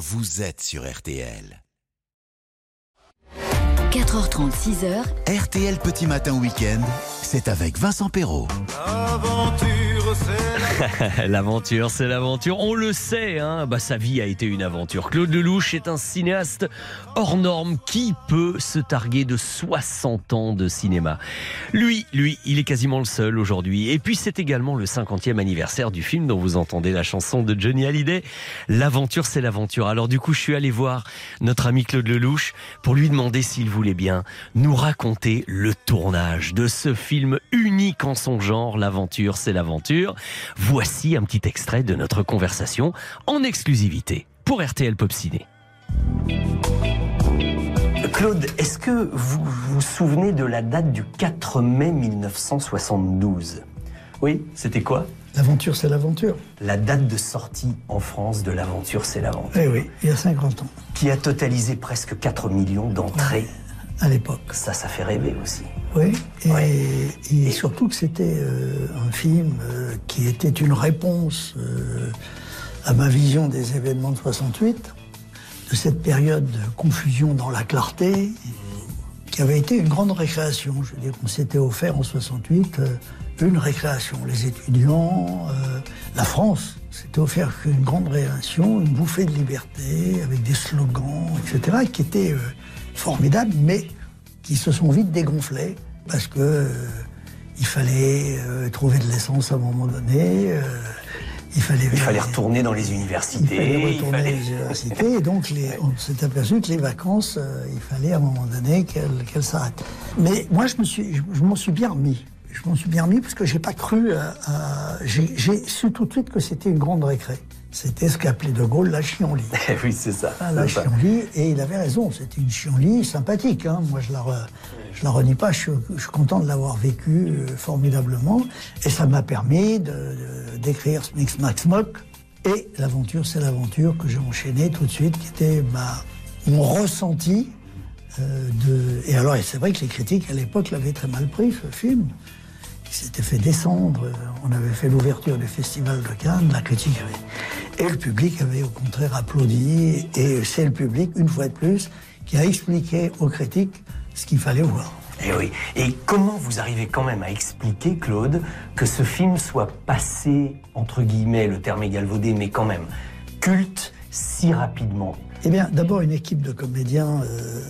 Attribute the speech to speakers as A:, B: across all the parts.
A: vous êtes sur RTL.
B: 4h30, 6h.
A: RTL Petit Matin Week-end, c'est avec Vincent Perrault.
C: L'aventure, c'est
D: L'aventure, c'est l'aventure. On le sait, hein bah, sa vie a été une aventure. Claude Lelouch est un cinéaste hors norme. Qui peut se targuer de 60 ans de cinéma Lui, lui, il est quasiment le seul aujourd'hui. Et puis, c'est également le 50e anniversaire du film dont vous entendez la chanson de Johnny Hallyday. L'aventure, c'est l'aventure. Alors, du coup, je suis allé voir notre ami Claude Lelouch pour lui demander s'il voulait bien nous raconter le tournage de ce film unique en son genre. L'aventure, c'est l'aventure. Voici un petit extrait de notre conversation en exclusivité pour RTL Pop Ciné. Claude, est-ce que vous vous souvenez de la date du 4 mai 1972 Oui, c'était quoi?
E: L'aventure, c'est l'aventure.
D: La date de sortie en France de l'aventure, c'est l'aventure,
E: Eh oui, il y a 50 ans,
D: qui a totalisé presque 4 millions d'entrées.
E: À l'époque.
D: Ça, ça fait rêver aussi.
E: Oui, et,
D: Ouais.
E: et surtout que c'était euh, un film euh, qui était une réponse euh, à ma vision des événements de 68, de cette période de confusion dans la clarté, qui avait été une grande récréation. Je veux dire, on s'était offert en 68 euh, une récréation. Les étudiants, la France s'était offert une grande récréation, une bouffée de liberté, avec des slogans, etc., qui étaient euh, formidables, mais qui se sont vite dégonflés parce que euh, il fallait euh, trouver de l'essence à un moment donné. euh, il fallait,
D: Il fallait retourner dans les
E: il
D: universités.
E: fallait
D: il
E: retourner
D: fallait-
E: à l'université. Et donc, les- on s'est aperçu que les vacances, il fallait à un moment donné qu'elles s'arrêtent. Mais moi, je me suis, je, je m'en suis bien remis. Je m'en suis bien remis parce que j'ai pas cru j'ai su tout de suite que c'était une grande récré. C'était ce qu'appelait De Gaulle la chienlit.
D: oui, c'est ça.
E: Ah, la
D: ça.
E: chienlit, et il avait raison, c'était une chienlit sympathique. hein. Moi, je la, re- je la renie pas, je, suis- je suis content de l'avoir vécu euh, formidablement. Et ça m'a permis de- de- d'écrire Smix Max Mock. Et l'aventure, c'est l'aventure que j'ai enchaîné tout de suite, qui était ma, mon ressenti. euh, de... Et alors, c'est vrai que les critiques à l'époque l'avaient très mal pris, ce film qui s'était fait descendre. On avait fait l'ouverture du Festival de Cannes, la critique avait... Et le public avait au contraire applaudi. Et c'est le public, une fois de plus, qui a expliqué aux critiques ce qu'il fallait voir.
D: Eh oui. Et comment vous arrivez quand même à expliquer, Claude, que ce film soit passé, entre guillemets, le terme est galvaudé, mais quand même, culte si rapidement?
E: Eh bien, d'abord, une équipe de comédiens euh,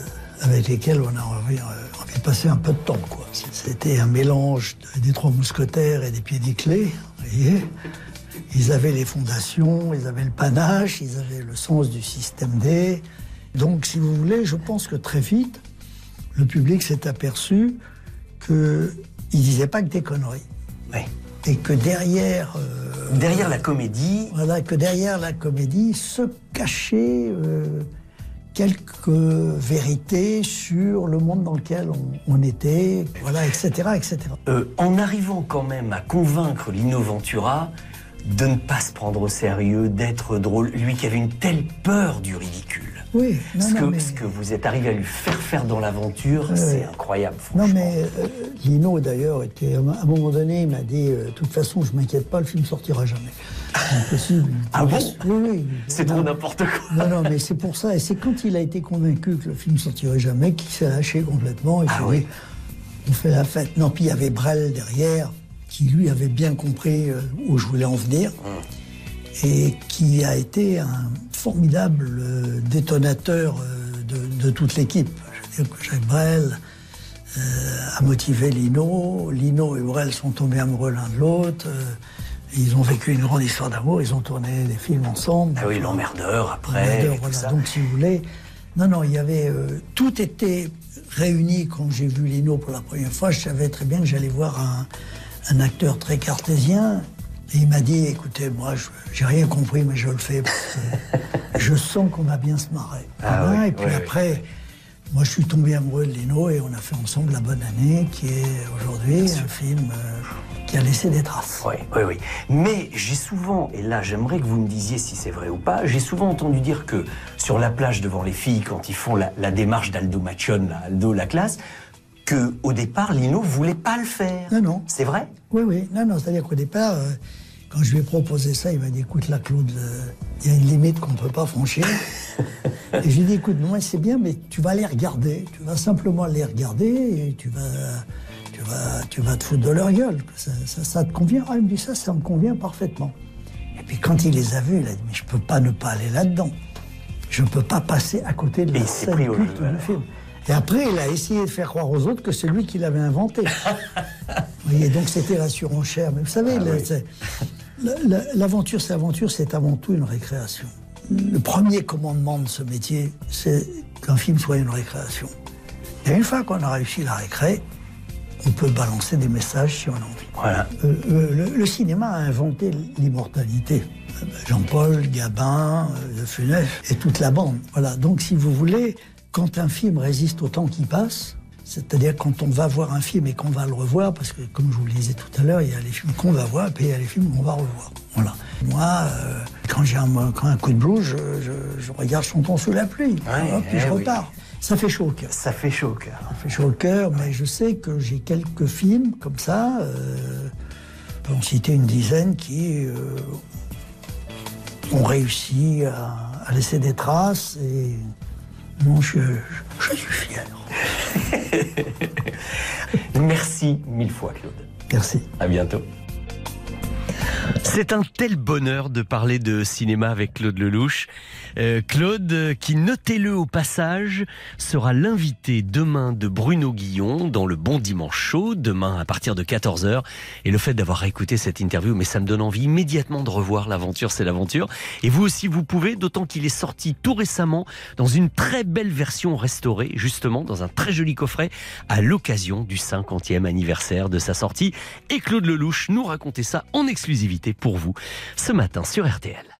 E: avec lesquels on a envie, euh, envie de passer un peu de temps. quoi. C'était un mélange de- des Trois Mousquetaires et des Pieds d'Iclée, vous voyez. Ils avaient les fondations, ils avaient le panache, ils avaient le sens du système D. Donc, si vous voulez, je pense que très vite, le public s'est aperçu qu'ils ne disaient pas que des conneries.
D: Oui.
E: Et que derrière... euh,
D: Derrière la comédie,
E: voilà, que derrière la comédie se cachaient euh, quelques vérités sur le monde dans lequel on, on était, voilà, etc., etc.
D: euh, en arrivant quand même à convaincre Lino Ventura de ne pas se prendre au sérieux, d'être drôle, lui qui avait une telle peur du ridicule.
E: Oui, non,
D: ce,
E: non,
D: que,
E: mais,
D: ce que vous êtes arrivé à lui faire faire dans l'aventure, c'est incroyable.
E: non, mais euh, Lino, d'ailleurs, était, à un moment donné, il m'a dit, euh, de toute façon, je m'inquiète pas, le film sortira jamais. Impossible.
D: Ah bon
E: Oui, oui.
D: C'est trop n'importe quoi.
E: Non, non, mais c'est pour ça. Et c'est quand il a été convaincu que le film sortirait jamais qu'il s'est lâché complètement. Il
D: Ah oui.
E: on fait la fête. Non, puis il y avait Brel derrière, qui lui avait bien compris euh, où je voulais en venir. Et qui a été un formidable euh, détonateur euh, de, de toute l'équipe. Je veux dire que Jacques Brel a motivé Lino. Lino et Brel sont tombés amoureux l'un de l'autre. ils ont vécu une grande histoire d'amour. Ils ont tourné des films ensemble.
D: Ah oui, l'emmerdeur après.
E: L'emmerdeur,
D: et
E: voilà. Donc, si vous voulez, non, non, il y avait euh, tout était réuni quand j'ai vu Lino pour la première fois. Je savais très bien que j'allais voir un, un acteur très cartésien. Et il m'a dit, écoutez, moi, j'ai rien compris, mais je le fais parce que je sens qu'on va bien se marrer.
D: Ah
E: Voilà,
D: oui,
E: et puis
D: oui, oui.
E: après, moi, je suis tombé amoureux de Lino et on a fait ensemble La Bonne Année, qui est aujourd'hui un film euh, qui a laissé des traces.
D: Oui, oui, oui. Mais j'ai souvent, et là j'aimerais que vous me disiez si c'est vrai ou pas, j'ai souvent entendu dire que sur la plage devant les filles, quand ils font la, la démarche d'Aldo Machon, là, Aldo la classe, que au départ Lino voulait pas le faire.
E: Non, non.
D: C'est vrai?
E: Oui, oui. Non, non, c'est-à-dire qu'au départ, euh, Quand je lui ai proposé ça, il m'a dit écoute, là, Claude, euh, il y a une limite qu'on ne peut pas franchir. et j'ai dit écoute, moi, c'est bien, mais tu vas les regarder. Tu vas simplement les regarder et tu vas, tu vas, tu vas te foutre de leur gueule. Ça, ça, te convient ah, Il me dit ça, ça me convient parfaitement. Et puis quand il les a vus, il a dit mais je peux pas ne pas aller là-dedans. Je ne peux pas passer à côté de la scène culte du film. Et après, il a essayé de faire croire aux autres que c'est lui qui l'avait inventé. vous voyez, donc c'était la surenchère. Mais vous savez, ah L'aventure, c'est aventure, c'est avant tout une récréation. Le premier commandement de ce métier, c'est qu'un film soit une récréation. Et une fois qu'on a réussi la récré, on peut balancer des messages si on a envie.
D: Voilà.
E: Euh, euh, le, cinéma a inventé l'immortalité. Jean-Paul, Gabin, Le euh, Funès et toute la bande. Voilà. Donc, si vous voulez, quand un film résiste au temps qui passe, c'est-à-dire quand on va voir un film et qu'on va le revoir, parce que comme je vous le disais tout à l'heure, il y a les films qu'on va voir et puis il y a les films qu'on va revoir. Voilà. Moi, euh, quand j'ai un, un, coup de blues, je, regarde Chantons sous la pluie, et puis je eh repars. Ça fait chaud au cœur.
D: Ça fait chaud au cœur.
E: Ça fait chaud au cœur, mais je sais que j'ai quelques films comme ça, euh, on peut en citer une dizaine, qui euh, ont réussi à, à, laisser des traces et non, je, je suis fier.
D: Merci mille fois, Claude.
E: Merci.
D: À bientôt. C'est un tel bonheur de parler de cinéma avec Claude Lelouch. Euh, Claude, qui, notez-le au passage, sera l'invité demain de Bruno Guillon dans le Bon Dimanche Chaud, demain à partir de 14h. Et le fait d'avoir écouté cette interview, mais ça me donne envie immédiatement de revoir l'aventure, c'est l'aventure. Et vous aussi, vous pouvez, d'autant qu'il est sorti tout récemment dans une très belle version restaurée, justement, dans un très joli coffret, à l'occasion du 50e anniversaire de sa sortie. Et Claude Lelouch nous racontait ça en exclusivité pour vous ce matin sur RTL.